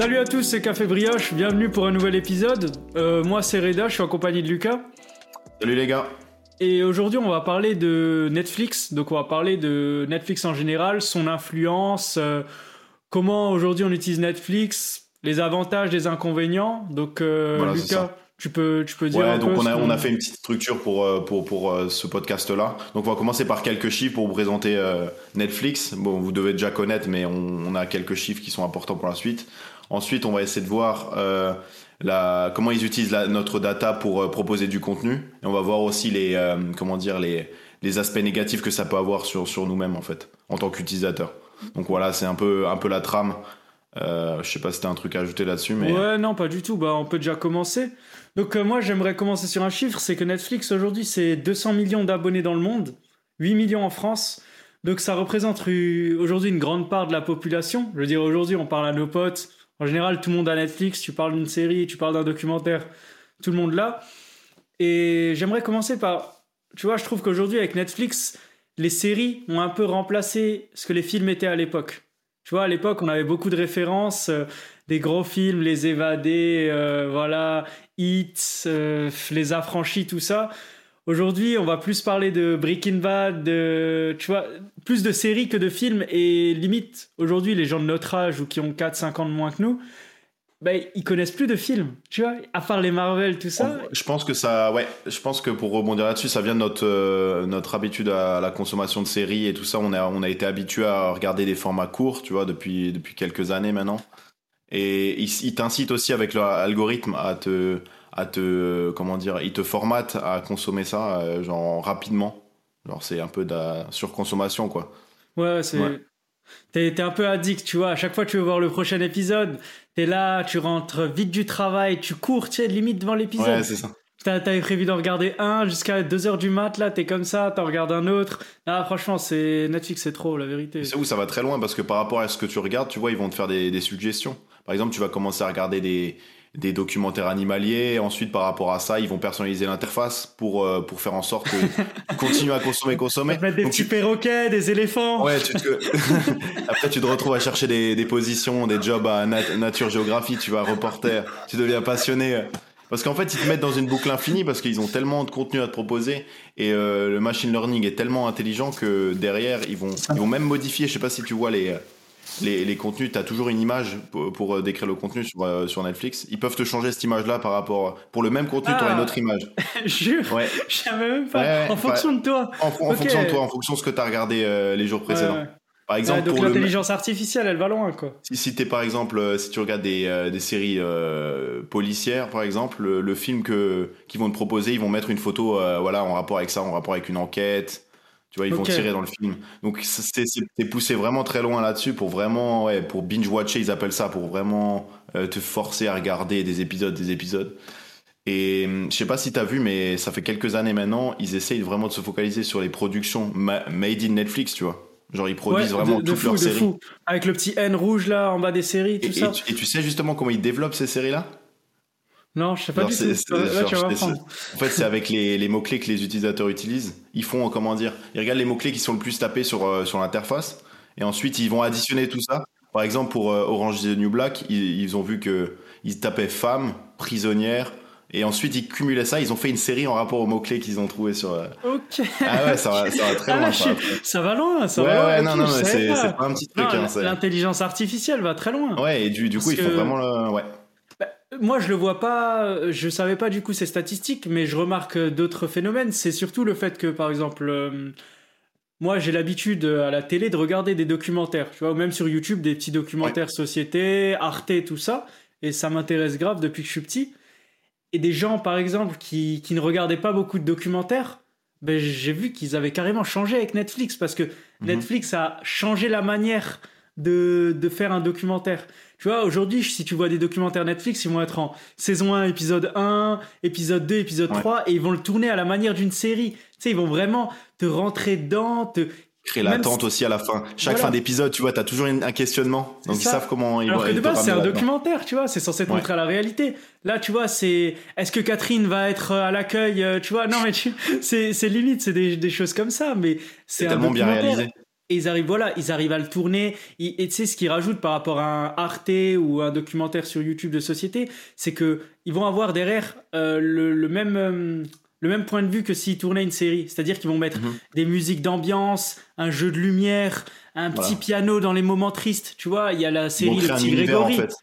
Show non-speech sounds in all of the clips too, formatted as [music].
Salut à tous, c'est Café Brioche, bienvenue pour un nouvel épisode. Euh, moi c'est Reda, je suis en compagnie de Lucas. Salut les gars. Et aujourd'hui on va parler de Netflix, donc on va parler de Netflix en général, son influence, euh, comment aujourd'hui on utilise Netflix, les avantages, les inconvénients. Donc euh, Voilà, Lucas, tu peux, tu peux dire Ouais, un donc peu on a, on a fait une petite structure pour, pour, pour ce podcast-là. Donc on va commencer par quelques chiffres pour vous présenter Netflix. Bon, vous devez déjà connaître, mais on, on a quelques chiffres qui sont importants pour la suite. Ensuite, on va essayer de voir euh, comment ils utilisent notre data pour euh, proposer du contenu. Et on va voir aussi les, euh, comment dire, les, les aspects négatifs que ça peut avoir sur, sur nous-mêmes, en fait, en tant qu'utilisateurs. Donc voilà, c'est un peu, un peu la trame. Je sais pas si t'as un truc à ajouter là-dessus. Ouais, non, pas du tout. Bah, on peut déjà commencer. Donc, moi, j'aimerais commencer sur un chiffre c'est que Netflix, aujourd'hui, c'est 200 millions d'abonnés dans le monde, 8 millions en France. Donc, ça représente aujourd'hui une grande part de la population. Je veux dire, aujourd'hui, on parle à nos potes. En général, tout le monde a Netflix. Tu parles d'une série, tu parles d'un documentaire, tout le monde l'a. Et j'aimerais commencer par. Tu vois, je trouve qu'aujourd'hui, avec Netflix, les séries ont un peu remplacé ce que les films étaient à l'époque. Tu vois, à l'époque, on avait beaucoup de références, euh, des gros films, Les Évadés, euh, voilà, Hit, euh, Les Affranchis, tout ça. Aujourd'hui, on va plus parler de Breaking Bad, de, tu vois, plus de séries que de films. Et limite, aujourd'hui, les gens de notre âge ou qui ont 4-5 ans de moins que nous, ben, ils connaissent plus de films, tu vois, à part les Marvel, tout ça. Je pense que ça, ouais, je pense que pour rebondir là-dessus, ça vient de notre euh, notre habitude à la consommation de séries et tout ça. On a on a été habitué à regarder des formats courts, tu vois, depuis depuis quelques années maintenant. Et ils ils t'incitent aussi avec leur algorithme à te à te comment dire, ils te formatent à consommer ça euh, genre rapidement. Genre c'est un peu de la surconsommation quoi. Ouais, c'est. Ouais. T'es, t'es un peu addict, tu vois. À chaque fois que tu veux voir le prochain épisode, t'es là, tu rentres vite du travail, tu cours, tu sais, limite devant l'épisode. Ouais, c'est ça. T'as- T'avais prévu d'en regarder un jusqu'à 2h du mat, là, t'es comme ça, t'en regardes un autre. Ah, franchement, c'est Netflix, c'est trop, la vérité. C'est où ça va très loin parce que par rapport à ce que tu regardes, tu vois, ils vont te faire des, des suggestions. Par exemple, tu vas commencer à regarder des, des documentaires animaliers. Ensuite, par rapport à ça, ils vont personnaliser l'interface pour, euh, pour faire en sorte que tu [laughs] continues à consommer, On consommer. mettre des Donc, petits tu- perroquets, des éléphants. Ouais, tu te... [laughs] Après, tu te retrouves à chercher des, des positions, des jobs à nat- nature géographie, tu vas reporter, tu deviens passionné. Parce qu'en fait, ils te mettent dans une boucle infinie parce qu'ils ont tellement de contenu à te proposer et euh, le machine learning est tellement intelligent que derrière, ils vont, ils vont même modifier. Je sais pas si tu vois les, les, les contenus, tu as toujours une image pour, pour, euh, décrire le contenu sur, euh, sur Netflix. Ils peuvent te changer cette image-là par rapport. Pour le même contenu, tu Ah. une autre image. [laughs] Jure, Ouais. je savais même pas. Ouais, en fonction de toi. En, fonction de toi, en fonction de ce que tu as regardé euh, les jours précédents. Ouais. Par exemple, donc le, l'intelligence artificielle, elle va loin, quoi. Si, si t'es par exemple, si tu regardes des, euh, des séries policières, par exemple, le, le film que qu'ils vont te proposer, ils vont mettre une photo, voilà, en rapport avec ça, en rapport avec une enquête. Tu vois, ils vont tirer dans le film. Donc c'est poussé vraiment très loin là-dessus pour vraiment, ouais, pour binge watcher, ils appellent ça, pour vraiment euh, te forcer à regarder des épisodes, des épisodes. Et hum, je sais pas si t'as vu, mais ça fait quelques années maintenant, ils essayent vraiment de se focaliser sur les productions ma- made in Netflix, tu vois. Genre ils produisent Ouais, vraiment de, de toutes fou, leurs de séries. fou. Avec le petit N rouge, là, en bas des séries, tout Et, ça. et tu, et tu sais justement comment ils développent ces séries-là? Non, je sais pas du tout. c'est- Là, genre, tu vas je- m'apprendre. En fait, c'est avec les, les mots-clés que les utilisateurs utilisent. Ils font, comment dire, ils regardent les mots-clés qui sont le plus tapés sur, euh, sur l'interface. Et ensuite, ils vont additionner tout ça. Par exemple, pour euh, Orange is the New Black, ils, ils ont vu que ils tapaient femme, prisonnière. Et ensuite, ils cumulaient ça. Ils ont fait une série en rapport aux mots-clés qu'ils ont trouvés sur. euh, Ok. Ah ouais, ça va, ça va très Ah, loin. ça. ça va loin, ça Ouais, va loin. ouais, non, non, c'est pas. un petit truc. Hein, L'intelligence artificielle va très loin. ouais, et du, du coup, Parce ils font que- vraiment le. Ouais. Moi, je le vois pas, je savais pas du coup ces statistiques, mais je remarque d'autres phénomènes. C'est surtout le fait que, par exemple, euh, moi, j'ai l'habitude euh, à la télé de regarder des documentaires, tu vois, ou même sur YouTube, des petits documentaires société, Arte, tout ça, et ça m'intéresse grave depuis que je suis petit. Et des gens, par exemple, qui, qui ne regardaient pas beaucoup de documentaires, ben, j'ai vu qu'ils avaient carrément changé avec Netflix, parce que Mhm. Netflix a changé la manière de, de faire un documentaire. Tu vois, aujourd'hui, si tu vois des documentaires Netflix, ils vont être en saison 1, épisode 1, épisode 2, épisode Ouais. 3, et ils vont le tourner à la manière d'une série. Tu sais, ils vont vraiment te rentrer dedans, te... Créer l'attente si- aussi à la fin. Chaque Voilà. fin d'épisode, tu vois, t'as toujours une- un questionnement. Donc ils savent comment ils Alors vont que de base, c'est un documentaire, tu vois, c'est censé te Ouais. montrer à la réalité. Là, tu vois, c'est est-ce que Catherine va être à l'accueil, euh, tu vois? Non, mais tu- [laughs] c'est limite, c'est des, des choses comme ça, mais c'est tellement bien réalisé. Et ils arrivent, voilà, ils arrivent à le tourner. Et tu sais, ce qu'ils rajoutent par rapport à un Arte ou un documentaire sur YouTube de société, c'est que ils vont avoir derrière euh, le, même, euh, le même point de vue que s'ils tournaient une série. C'est-à-dire qu'ils vont mettre Mhm. des musiques d'ambiance, un jeu de lumière, un petit piano dans les moments tristes. Tu vois, il y a la série Le Petit en Grégory. fait.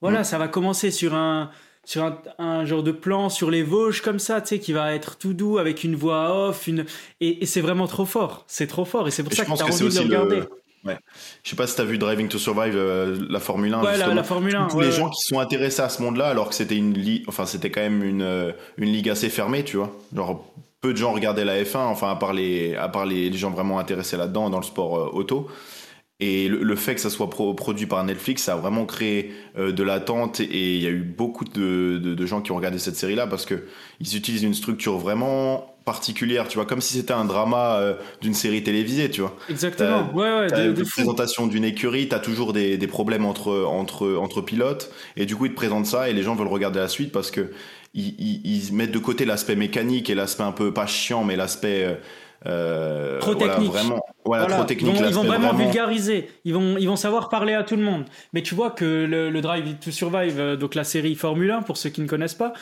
Voilà, Mm. ça va commencer sur un sur un, un genre de plan sur les Vosges comme ça, tu sais, qui va être tout doux avec une voix off, une et, et c'est vraiment trop fort, c'est trop fort et c'est pour Et ça que t'as que envie de le regarder. le. Ouais. Je sais pas si t'as vu Driving to Survive, euh, la Formule 1. Ouais, la, justement. la Formule 1. tous ouais, les ouais. gens qui sont intéressés à ce monde-là, alors que c'était une ligue, enfin c'était quand même une euh, une ligue assez fermée, tu vois. Genre peu de gens regardaient la F1, enfin à part les à part les, les gens vraiment intéressés là-dedans dans le sport euh, auto. Et le, le fait que ça soit pro- produit par Netflix, ça a vraiment créé euh, de l'attente et il y a eu beaucoup de, de, de gens qui ont regardé cette série-là parce que ils utilisent une structure vraiment particulière, tu vois, comme si c'était un drama euh, d'une série télévisée, tu vois. Exactement. Ouais, ouais, de, une présentation d'une écurie, t'as toujours des, des problèmes entre, entre, entre pilotes, et du coup ils te présentent ça et les gens veulent regarder la suite parce que ils, ils, ils mettent de côté l'aspect mécanique et l'aspect un peu pas chiant, mais l'aspect euh, euh, Trop voilà, technique. vraiment, voilà, Voilà, trop technique. Ils vont, ils vont l'aspect vraiment, vulgariser. Ils vont, ils vont savoir parler à tout le monde. Mais tu vois que le, le Drive to Survive, euh, donc la série Formule 1, pour ceux qui ne connaissent pas,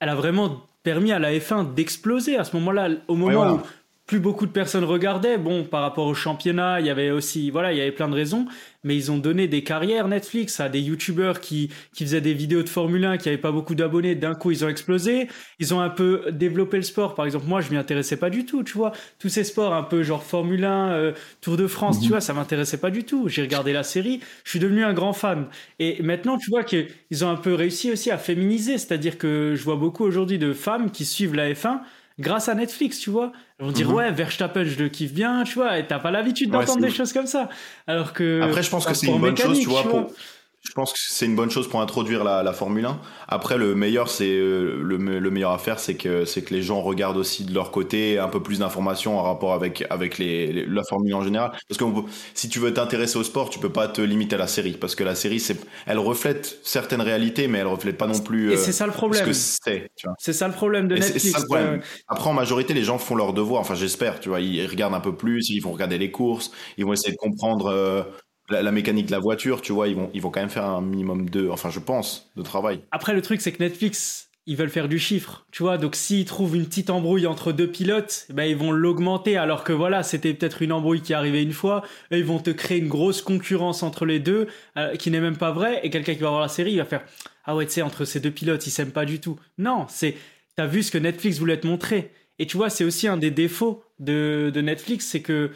elle a vraiment permis à la F1 d'exploser à ce moment-là, au moment voilà. où plus beaucoup de personnes regardaient. Bon, par rapport au championnat, il y avait aussi, voilà, il y avait plein de raisons, mais ils ont donné des carrières Netflix à des youtubeurs qui, qui faisaient des vidéos de Formule 1, qui n'avaient pas beaucoup d'abonnés. D'un coup, ils ont explosé. Ils ont un peu développé le sport. Par exemple, moi, je m'y intéressais pas du tout, tu vois. Tous ces sports un peu genre Formule 1, euh, Tour de France, tu vois, ça m'intéressait pas du tout. J'ai regardé la série, je suis devenu un grand fan. Et maintenant, tu vois qu'ils ont un peu réussi aussi à féminiser, c'est-à-dire que je vois beaucoup aujourd'hui de femmes qui suivent la F1 grâce à Netflix, tu vois. Elles vont dire, Mhm. ouais, Verstappen, je le kiffe bien, tu vois, et t'as pas l'habitude d'entendre des ouf. choses comme ça. Alors que. Après, je pense que c'est une bonne chose, tu vois, pour, je pense que c'est une bonne chose pour introduire la, la Formule 1. Après, le meilleur, c'est euh, le, le meilleur à faire, c'est que c'est que les gens regardent aussi de leur côté un peu plus d'informations en rapport avec avec les, les- la Formule 1 en général. Parce que on si tu veux t'intéresser au sport, tu peux pas te limiter à la série, parce que la série, c'est, elle reflète certaines réalités, mais elle reflète pas non plus Et euh, c'est ça le ce problème. que c'est. C'est ça le problème de Netflix. ça le problème. Euh, Après, en majorité, les gens font leur devoir. Enfin, j'espère, tu vois. Ils regardent un peu plus, ils vont regarder les courses, ils vont essayer de comprendre euh, la, mécanique de la voiture, tu vois. Ils vont, ils vont quand même faire un minimum de, enfin, je pense, de travail. Après, le truc, c'est que Netflix, ils veulent faire du chiffre, tu vois. Donc, s'ils trouvent une petite embrouille entre deux pilotes, ben, ils vont l'augmenter. Alors que voilà, c'était peut-être une embrouille qui arrivée une fois. Et ils vont te créer une grosse concurrence entre les deux, euh, qui n'est même pas vraie. Et quelqu'un qui va voir la série, il va faire Ah ouais, tu sais, entre ces deux pilotes, ils s'aiment pas du tout. Non, c'est. T'as vu ce que Netflix voulait te montrer. Et tu vois, c'est aussi un des défauts de, de Netflix, c'est que.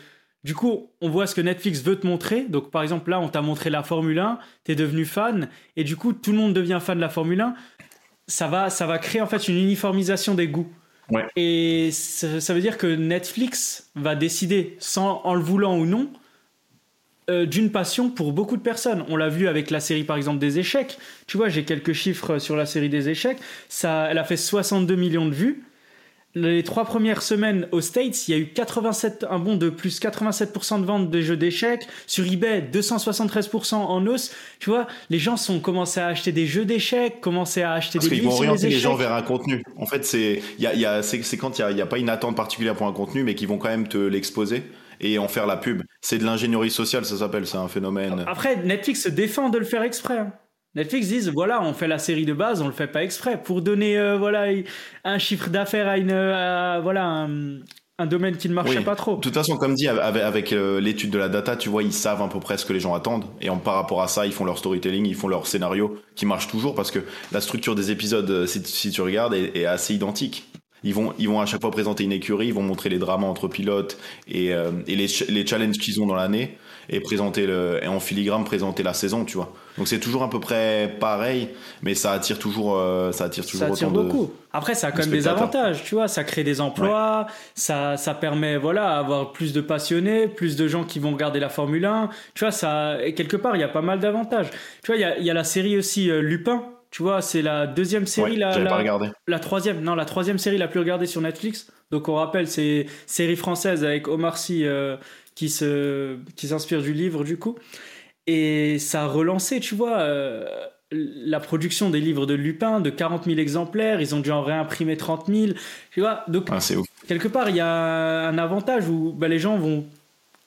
Du coup, on voit ce que Netflix veut te montrer. Donc, par exemple, là, on t'a montré la Formule 1, t'es devenu fan, et du coup, tout le monde devient fan de la Formule 1 ça va, ça va créer en fait une uniformisation des goûts. Ouais. Et ça, veut dire que Netflix va décider, sans en le voulant ou non, euh, d'une passion pour beaucoup de personnes. On l'a vu avec la série par exemple des échecs. Tu vois, j'ai quelques chiffres sur la série des échecs. Ça, elle a fait 62 millions de vues. Les trois premières semaines aux States, il y a eu 87, un bond de plus 87% de ventes des jeux d'échecs. Sur eBay, 273% en hausse. Tu vois, les gens sont commencé à acheter des jeux d'échecs, commencé à acheter Parce des livres vont sur les orienter les gens vers un contenu. En fait, c'est, il y a, y a, c'est, c'est quand il y a, y a pas une attente particulière pour un contenu, mais qui vont quand même te l'exposer et en faire la pub. C'est de l'ingénierie sociale, ça s'appelle. C'est un phénomène. Après, Netflix se défend de le faire exprès. hein. Netflix disent voilà, on fait la série de base, on le fait pas exprès pour donner euh, voilà un chiffre d'affaires à une à, voilà un, un domaine qui ne marchait Oui. pas trop. De toute façon, comme dit, avec, avec, euh, l'étude de la data, tu vois, ils savent à peu près ce que les gens attendent. Et en, par rapport à ça, ils font leur storytelling, ils font leur scénario, qui marche toujours parce que la structure des épisodes, euh, si, si tu regardes, est, est assez identique. Ils vont, ils vont à chaque fois présenter une écurie, ils vont montrer les dramas entre pilotes et, euh, et les, les challenges qu'ils ont dans l'année et présenter le, et en filigrane présenter la saison, tu vois. Donc c'est toujours à peu près pareil, mais ça attire toujours, euh, ça attire toujours Ça attire autant de. beaucoup. Après, ça a quand même des avantages, tu vois. Ça crée des emplois, ça, ça permet, voilà, avoir plus de passionnés, plus de gens qui vont regarder la Formule 1. Tu vois, ça, et quelque part, il y a pas mal d'avantages. Tu vois, il y a, y a la série aussi euh, Lupin. Tu vois, c'est la deuxième série, Ouais, la, la- pas regardé. la troisième, non, la troisième série la plus regardée sur Netflix. Donc on rappelle, c'est série française avec Omar Sy euh, qui se, qui s'inspire du livre du coup. Et ça a relancé, tu vois, euh, la production des livres de Lupin de 40 000 exemplaires. Ils ont dû en réimprimer 30 000. Tu vois, donc Ah, quelque part, il y a un avantage où bah, les gens vont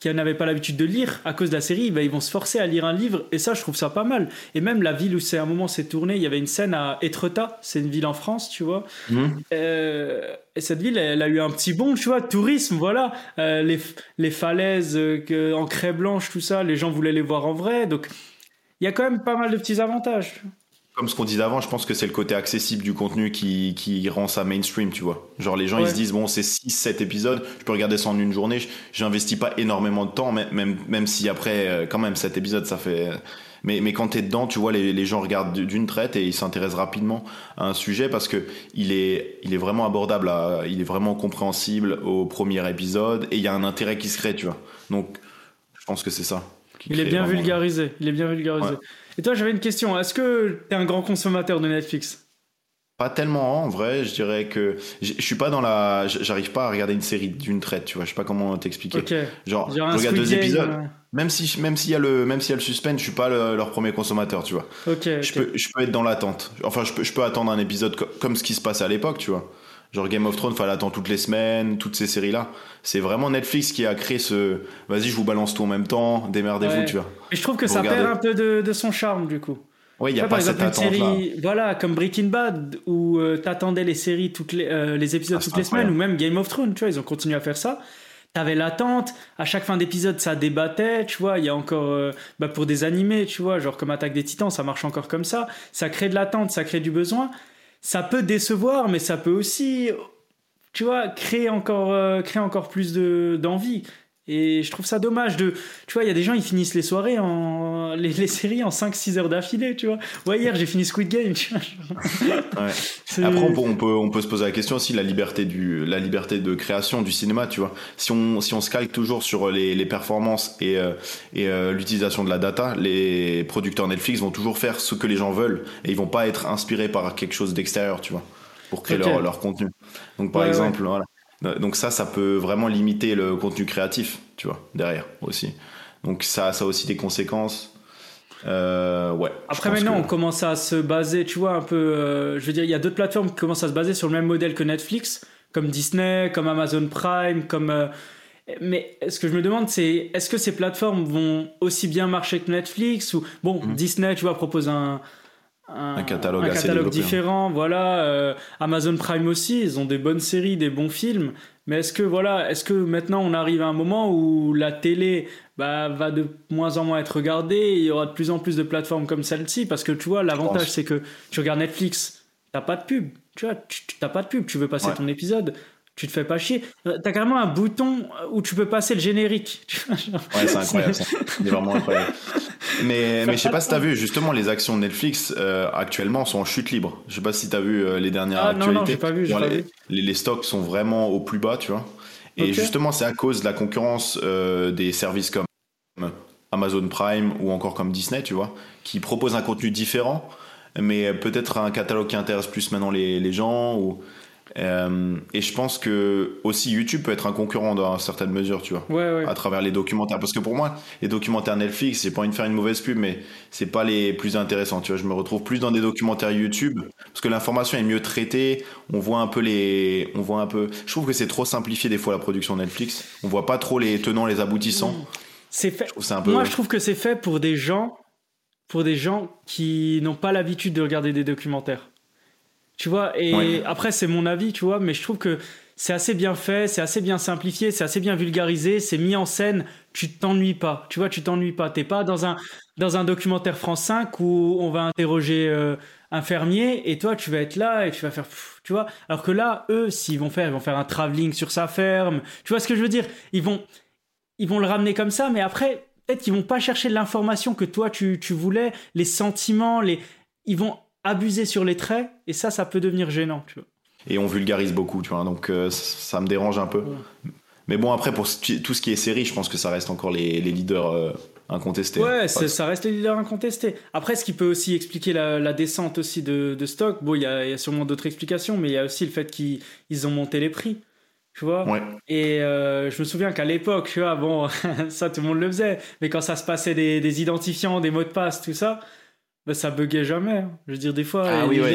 qui n'avaient pas l'habitude de lire à cause de la série, ben, ils vont se forcer à lire un livre et ça je trouve ça pas mal. Et même la ville où c'est un moment c'est tourné, il y avait une scène à Etretat, c'est une ville en France, tu vois. Mhm. Euh, et cette ville, elle a eu un petit bond, tu vois, tourisme, voilà, Euh, les, les falaises euh, en craie blanche, tout ça, les gens voulaient les voir en vrai, donc il y a quand même pas mal de petits avantages. Comme ce qu'on disait avant, je pense que c'est le côté accessible du contenu qui, qui rend ça mainstream, tu vois. Genre les gens ils se disent bon c'est 6 7 épisodes, je peux regarder ça en une journée, j'investis pas énormément de temps même même, même si après euh, quand même 7 épisodes ça fait mais mais quand t'es dedans, tu vois les, les gens regardent d'une traite et ils s'intéressent rapidement à un sujet parce que il est il est vraiment abordable à- il est vraiment compréhensible au premier épisode et il y a un intérêt qui se crée, tu vois. Donc je pense que c'est ça. Il est bien vulgarisé, il est bien vulgarisé. Et toi, j'avais une question, est-ce que t'es un grand consommateur de Netflix? Pas tellement en vrai, je dirais que je suis pas dans la, j'arrive pas à regarder une série d'une traite, tu vois, je sais pas comment t'expliquer. Ok. Genre, je regarde deux Game, épisodes, même si même s'il y a le même s'il y a le suspense, je suis pas le- leur premier consommateur, tu vois. Ok. Je peux je peux être dans l'attente. Enfin, je peux je peux attendre un épisode co- comme ce qui se passait à l'époque, tu vois. Genre Game of Thrones, fallait attendre toutes les semaines, toutes ces séries là. C'est vraiment Netflix qui a créé ce, vas-y, je vous balance tout en même temps, démerdez-vous, Ouais. tu vois. Et je trouve que ça perd un peu de, de son charme, du coup. Ouais, il y a pas par cette exemple, une attente série, voilà, comme Breaking Bad, où euh, t'attendais les séries, toutes les, euh, les épisodes Ah, toutes les semaines, ou même Game of Thrones, tu vois, ils ont continué à faire ça. T'avais l'attente, à chaque fin d'épisode, ça débattait, tu vois, il y a encore, euh, bah, pour des animés, tu vois, genre comme Attaque des Titans, ça marche encore comme ça. Ça crée de l'attente, ça crée du besoin. Ça peut décevoir, mais ça peut aussi, tu vois, créer encore, euh, créer encore plus de, d'envie. Et je trouve ça dommage de. Tu vois, il y a des gens, ils finissent les soirées, en, les, les séries en 5-6 heures d'affilée, tu vois. Ouais, hier, j'ai fini Squid Game, tu vois. Ouais. [laughs] Après, on peut, on, peut, on peut se poser la question aussi, la liberté, du, la liberté de création du cinéma, tu vois. Si on, si on se calque toujours sur les, les performances et, euh, et euh, l'utilisation de la data, les producteurs Netflix vont toujours faire ce que les gens veulent et ils vont pas être inspirés par quelque chose d'extérieur, tu vois, pour créer leur, leur contenu. Donc, par Ouais, exemple, voilà. Donc ça, ça peut vraiment limiter le contenu créatif, tu vois, derrière aussi. Donc ça, ça a aussi des conséquences. Euh, ouais. Après, maintenant, que- on commence à se baser, tu vois, un peu. euh, je veux dire, il y a d'autres plateformes qui commencent à se baser sur le même modèle que Netflix, comme Disney, comme Amazon Prime, comme. euh, mais ce que je me demande, c'est est-ce que ces plateformes vont aussi bien marcher que Netflix ou bon, Mhm. Disney, tu vois, propose un Un catalogue un assez catalogue hein. différent. Voilà, euh, Amazon Prime aussi, ils ont des bonnes séries, des bons films. Mais est-ce que voilà, est-ce que maintenant on arrive à un moment où la télé bah, va de moins en moins être regardée, et il y aura de plus en plus de plateformes comme celle-ci? Parce que tu vois, l'avantage c'est que tu regardes Netflix, t'as pas de pub, tu vois, t'as pas de pub, tu veux passer Ouais. ton épisode. Tu te fais pas chier. Euh, T'as carrément un bouton où tu peux passer le générique. [laughs] Ouais, c'est incroyable. C'est vraiment incroyable. [laughs] Mais, mais je sais pas si t'as vu, justement, les actions de Netflix euh, actuellement sont en chute libre. Je sais pas si t'as vu euh, les dernières Ah, non, actualités. non, j'ai pas vu, j'ai Genre, pas les, vu. les- les stocks sont vraiment au plus bas, tu vois. Et justement, c'est à cause de la concurrence euh, des services comme Amazon Prime ou encore comme Disney, tu vois, qui proposent un contenu différent, mais peut-être un catalogue qui intéresse plus maintenant les, les gens. Ou, euh, et je pense que aussi YouTube peut être un concurrent dans certaines mesures, tu vois Ouais, ouais. à travers les documentaires. Parce que pour moi, les documentaires Netflix, j'ai pas envie de faire une mauvaise pub, mais c'est pas les plus intéressants. Tu vois, je me retrouve plus dans des documentaires YouTube parce que l'information est mieux traitée. On voit un peu les, on voit un peu. Je trouve que c'est trop simplifié des fois la production Netflix. On voit pas trop les tenants, les aboutissants. C'est fait. Je trouve que c'est un peu. Moi, je trouve que c'est fait pour des gens, pour des gens qui n'ont pas l'habitude de regarder des documentaires. Tu vois, et Ouais. après, c'est mon avis, tu vois, mais je trouve que c'est assez bien fait, c'est assez bien simplifié, c'est assez bien vulgarisé, c'est mis en scène, tu t'ennuies pas. Tu vois, tu t'ennuies pas. T'es pas dans un, dans un documentaire France 5 où on va interroger euh, un fermier et toi, tu vas être là et tu vas faire, pff, tu vois. Alors que là, eux, s'ils vont faire, ils vont faire un travelling sur sa ferme. Tu vois ce que je veux dire? Ils vont, ils vont le ramener comme ça, mais après, peut-être qu'ils vont pas chercher l'information que toi tu, tu voulais, les sentiments, les, ils vont abuser sur les traits, et ça, ça peut devenir gênant, tu vois. Et on vulgarise beaucoup, tu vois. Donc euh, ça me dérange un peu. Ouais. Mais bon, après pour tout ce qui est série, je pense que ça reste encore les, les leaders euh, incontestés. Ouais, Pas- c'est- ça reste le leader incontesté. Après, ce qui peut aussi expliquer la, la descente aussi de, de stock, bon, il y a, il y a sûrement d'autres explications, mais il y a aussi le fait qu'ils ils ont monté les prix, tu vois. Ouais. Et euh, je me souviens qu'à l'époque, tu vois, bon, [laughs] ça tout le monde le faisait, mais quand ça se passait des, des identifiants, des mots de passe, tout ça, bah, ça buguait jamais. hein. Je veux dire, des fois, Ah oui, gens, ouais,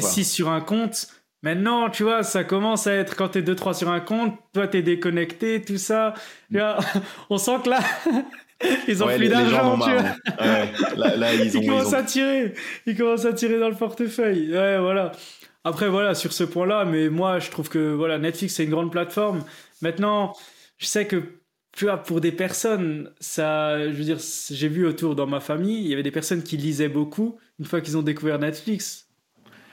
te va. 6 sur un compte. Maintenant, tu vois, ça commence à être quand t'es 2-3 sur un compte, toi t'es déconnecté, tout ça. Tu vois, [laughs] on sent que là, [laughs] ils ont Ouais, plus gens d'argent, tu vois. hein. Ouais, là, là, [laughs] ils ont. Ils ils commencent ont- à tirer. Ils commencent à tirer dans le portefeuille. Ouais, voilà. Après, voilà, sur ce point-là, mais moi, je trouve que voilà, Netflix, c'est une grande plateforme. Maintenant, je sais que, tu vois, pour des personnes, ça, je veux dire, j'ai vu autour dans ma famille, il y avait des personnes qui lisaient beaucoup une fois qu'ils ont découvert Netflix.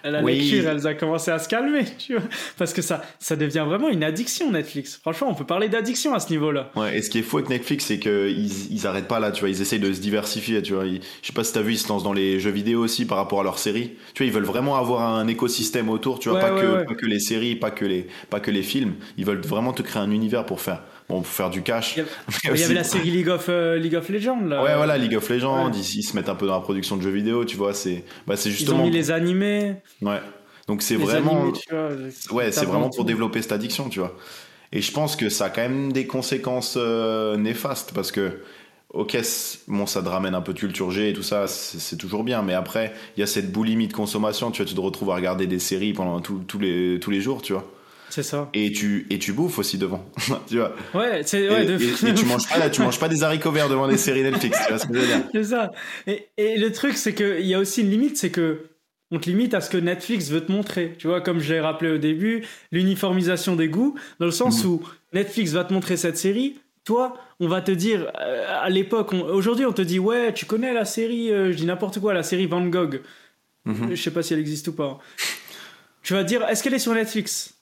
La Oui. lecture, elle a commencé à se calmer, [laughs] tu vois. Parce que ça, ça devient vraiment une addiction, Netflix. Franchement, on peut parler d'addiction à ce niveau-là. Ouais, et ce qui est fou avec Netflix, c'est qu'ils ils arrêtent pas là, tu vois, ils essayent de se diversifier, tu vois. Ils- je sais pas si t'as vu, ils se lancent dans les jeux vidéo aussi par rapport à leurs séries. Tu vois, ils veulent vraiment avoir un écosystème autour, tu vois, Ouais, pas, ouais, que, ouais. pas que les séries, pas que les, pas que les films. Ils veulent vraiment te créer un univers pour faire, bon, pour faire du cash. Il y avait- [laughs] Il y avait la série League of, euh, League of Legends, là. Ouais, voilà, League of Legends, Ouais. ils, ils se mettent un peu dans la production de jeux vidéo, tu vois, c'est, bah, c'est Ils ont justement. mis les animés. Ouais. Donc c'est vraiment. animés, vois, Ouais, c'est vraiment pour développer cette addiction, tu vois. Et je pense que ça a quand même des conséquences euh, néfastes parce que, ok, bon, ça te ramène un peu de culture G et tout ça, c'est toujours bien, mais après, il y a cette boulimie de consommation, tu vois, tu te retrouves à regarder des séries pendant tout- les, tous les jours, tu vois. C'est ça. Et tu, et tu bouffes aussi devant, [laughs] tu vois. Ouais, c'est Et, ouais, de- et- et tu manges pas, tu manges pas des haricots verts devant des séries Netflix, tu vois ce que je veux dire. c'est ça. Et, et le truc, c'est qu'il y a aussi une limite, c'est que on te limite à ce que Netflix veut te montrer. Tu vois, comme je l'ai rappelé au début, l'uniformisation des goûts, dans le sens Mhm. où Netflix va te montrer cette série. Toi, on va te dire, euh, à l'époque, aujourd'hui, on te dit, ouais, tu connais la série, euh, je dis n'importe quoi, la série Van Gogh. Mhm. Je sais pas si elle existe ou pas. Tu vas dire, est-ce qu'elle est sur Netflix?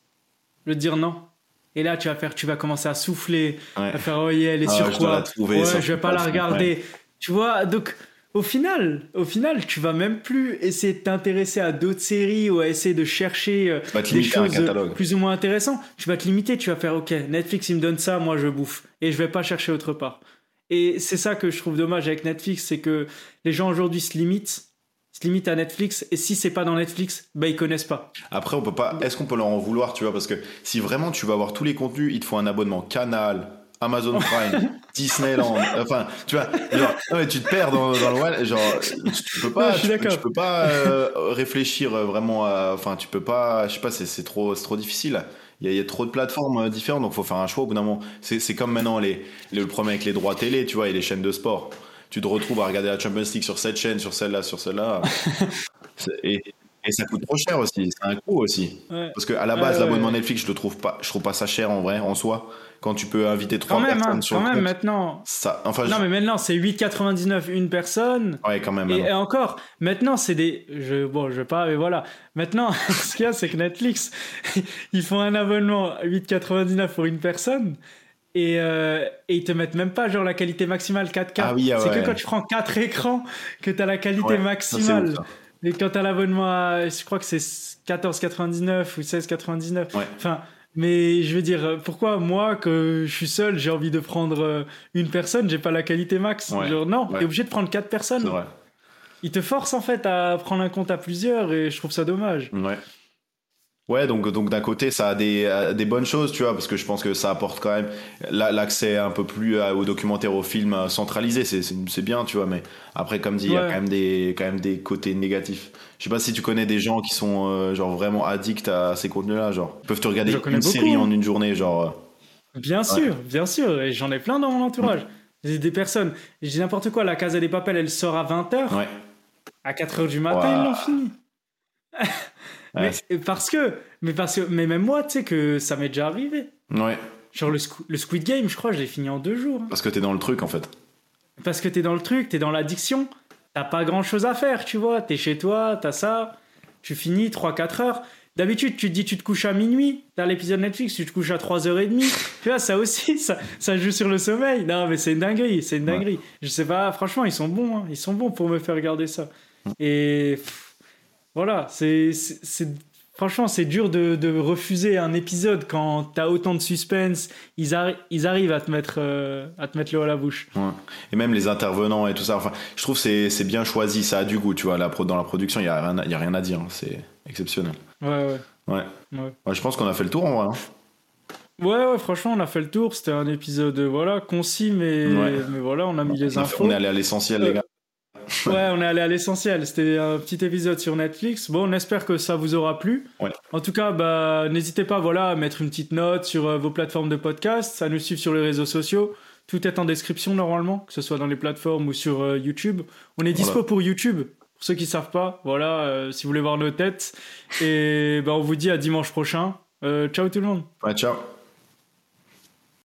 Te dire non. Et là, tu vas faire, tu vas commencer à souffler, Ouais. à faire, oh yeah, elle est Ah, sur je quoi trouver, Ouais, je vais pas la regarder. Tu vois, donc au final, au final, tu vas même plus essayer de t'intéresser à d'autres séries ou à essayer de chercher euh, des choses plus ou moins intéressantes. Tu vas te limiter, tu vas faire, ok, Netflix il me donne ça, moi je bouffe et je vais pas chercher autre part. Et c'est ça que je trouve dommage avec Netflix, c'est que les gens aujourd'hui se limitent, se limitent à Netflix et si c'est pas dans Netflix, bah ils connaissent pas. Après, on peut pas. Est-ce qu'on peut leur en vouloir, tu vois? Parce que si vraiment tu veux avoir tous les contenus, il te faut un abonnement Canal, Amazon Prime, [laughs] Disneyland. Enfin, tu vois, genre, non, mais tu te perds dans, dans le web. Genre, tu, peux pas. Tu, peux- d'accord. tu peux pas euh, réfléchir vraiment. à- Enfin, tu peux pas. Je sais pas. C'est trop, c'est trop difficile. Il y, a, il y a trop de plateformes euh, différentes, donc faut faire un choix au bout d'un moment. C'est c'est comme maintenant les, le problème avec les droits télé, tu vois, et les chaînes de sport. Tu te retrouves à regarder la Champions League sur cette chaîne, sur celle-là, sur celle-là. [laughs] Et, et ça coûte trop cher aussi. C'est un coût aussi. Ouais. Parce que à la base, ouais, l'abonnement. Netflix, je le trouve pas, je trouve pas ça cher en vrai, en soi. Quand tu peux inviter trois Quand même, personnes hein, sur quand le même compte, maintenant. ça, enfin, Non je- mais maintenant c'est 8,99 une personne. ouais, quand même. Et, encore, maintenant c'est des. Je, bon, je vais pas, mais voilà. Maintenant, [laughs] ce qu'il y a, c'est que Netflix, [laughs] ils font un abonnement à 8,99 pour une personne. Et, euh, et ils te mettent même pas genre la qualité maximale 4K. Ah oui, ah c'est que quand tu prends 4 écrans que tu as la qualité Ouais, maximale. ça. Et quand tu as l'abonnement à. Je crois que c'est 14,99 ou 16,99. Ouais. Enfin. Mais je veux dire, pourquoi moi, que je suis seul, j'ai envie de prendre euh, une personne, j'ai pas la qualité max? Genre, non, ouais. t'es obligé de prendre quatre personnes. C'est vrai. Il te force en fait à prendre un compte à plusieurs et je trouve ça dommage. Ouais. Ouais, donc, donc d'un côté, ça a des, euh, des bonnes choses, tu vois, parce que je pense que ça apporte quand même la- l'accès un peu plus à- aux documentaires, aux films euh, centralisés, c'est- bien, tu vois, mais après, comme dit, il y a quand même, des, quand même des côtés négatifs. Je sais pas si tu connais des gens qui sont euh, genre vraiment addicts à ces contenus-là, genre, ils peuvent te regarder une beaucoup, série hein. en une journée, genre. euh, Bien sûr, bien sûr, et j'en ai plein dans mon entourage. J'ai des personnes, je dis n'importe quoi, la Casa des Papels, elle sort à 20h, Ouais. à 4h du matin, Ouah. ils l'ont fini. Ouais, mais parce que, mais parce que, mais même moi, tu sais que ça m'est déjà arrivé. Ouais, Genre le, Squ- le Squid Game, je crois, je l'ai fini en deux jours. hein. parce que t'es dans le truc, en fait. Parce que t'es dans le truc, t'es dans l'addiction, t'as pas grand chose à faire, tu vois. T'es chez toi, t'as ça, tu finis 3-4 heures. D'habitude, tu te dis, tu te couches à minuit, t'as l'épisode Netflix, tu te couches à 3h30. tu vois, ça aussi, [laughs] ça, ça joue sur le sommeil. Non, mais c'est une dinguerie, c'est une Ouais. dinguerie. Je sais pas, franchement, ils sont bons, hein. ils sont bons pour me faire regarder ça. Et pff, voilà, c'est. Franchement, c'est dur de, de refuser un épisode quand t'as autant de suspense. Ils, arri- ils arrivent à te mettre, euh, à te mettre l'eau à la bouche. Ouais. Et même les intervenants et tout ça. Enfin, je trouve que c'est c'est bien choisi, ça a du goût, tu vois. La pro- dans la production, il n'y a, rien à- il y a rien à dire, hein, c'est exceptionnel. Ouais, ouais. Ouais. Ouais. Ouais, je pense qu'on a fait le tour en vrai. hein. Ouais, ouais, franchement, on a fait le tour. C'était un épisode, voilà, concis, mais, voilà, on a mis les a fait- infos. on est allé à l'essentiel, Euh, les gars. Ouais, on est allé à l'essentiel. C'était un petit épisode sur Netflix. Bon, on espère que ça vous aura plu. Ouais. En tout cas, bah, n'hésitez pas voilà, à mettre une petite note sur euh, vos plateformes de podcast, à nous suivre sur les réseaux sociaux. Tout est en description normalement, que ce soit dans les plateformes ou sur euh, YouTube. On est dispo Voilà. pour YouTube. Pour ceux qui savent pas, voilà, euh, si vous voulez voir nos têtes. Et bah, on vous dit à dimanche prochain. Ciao tout le monde. Ouais, ciao.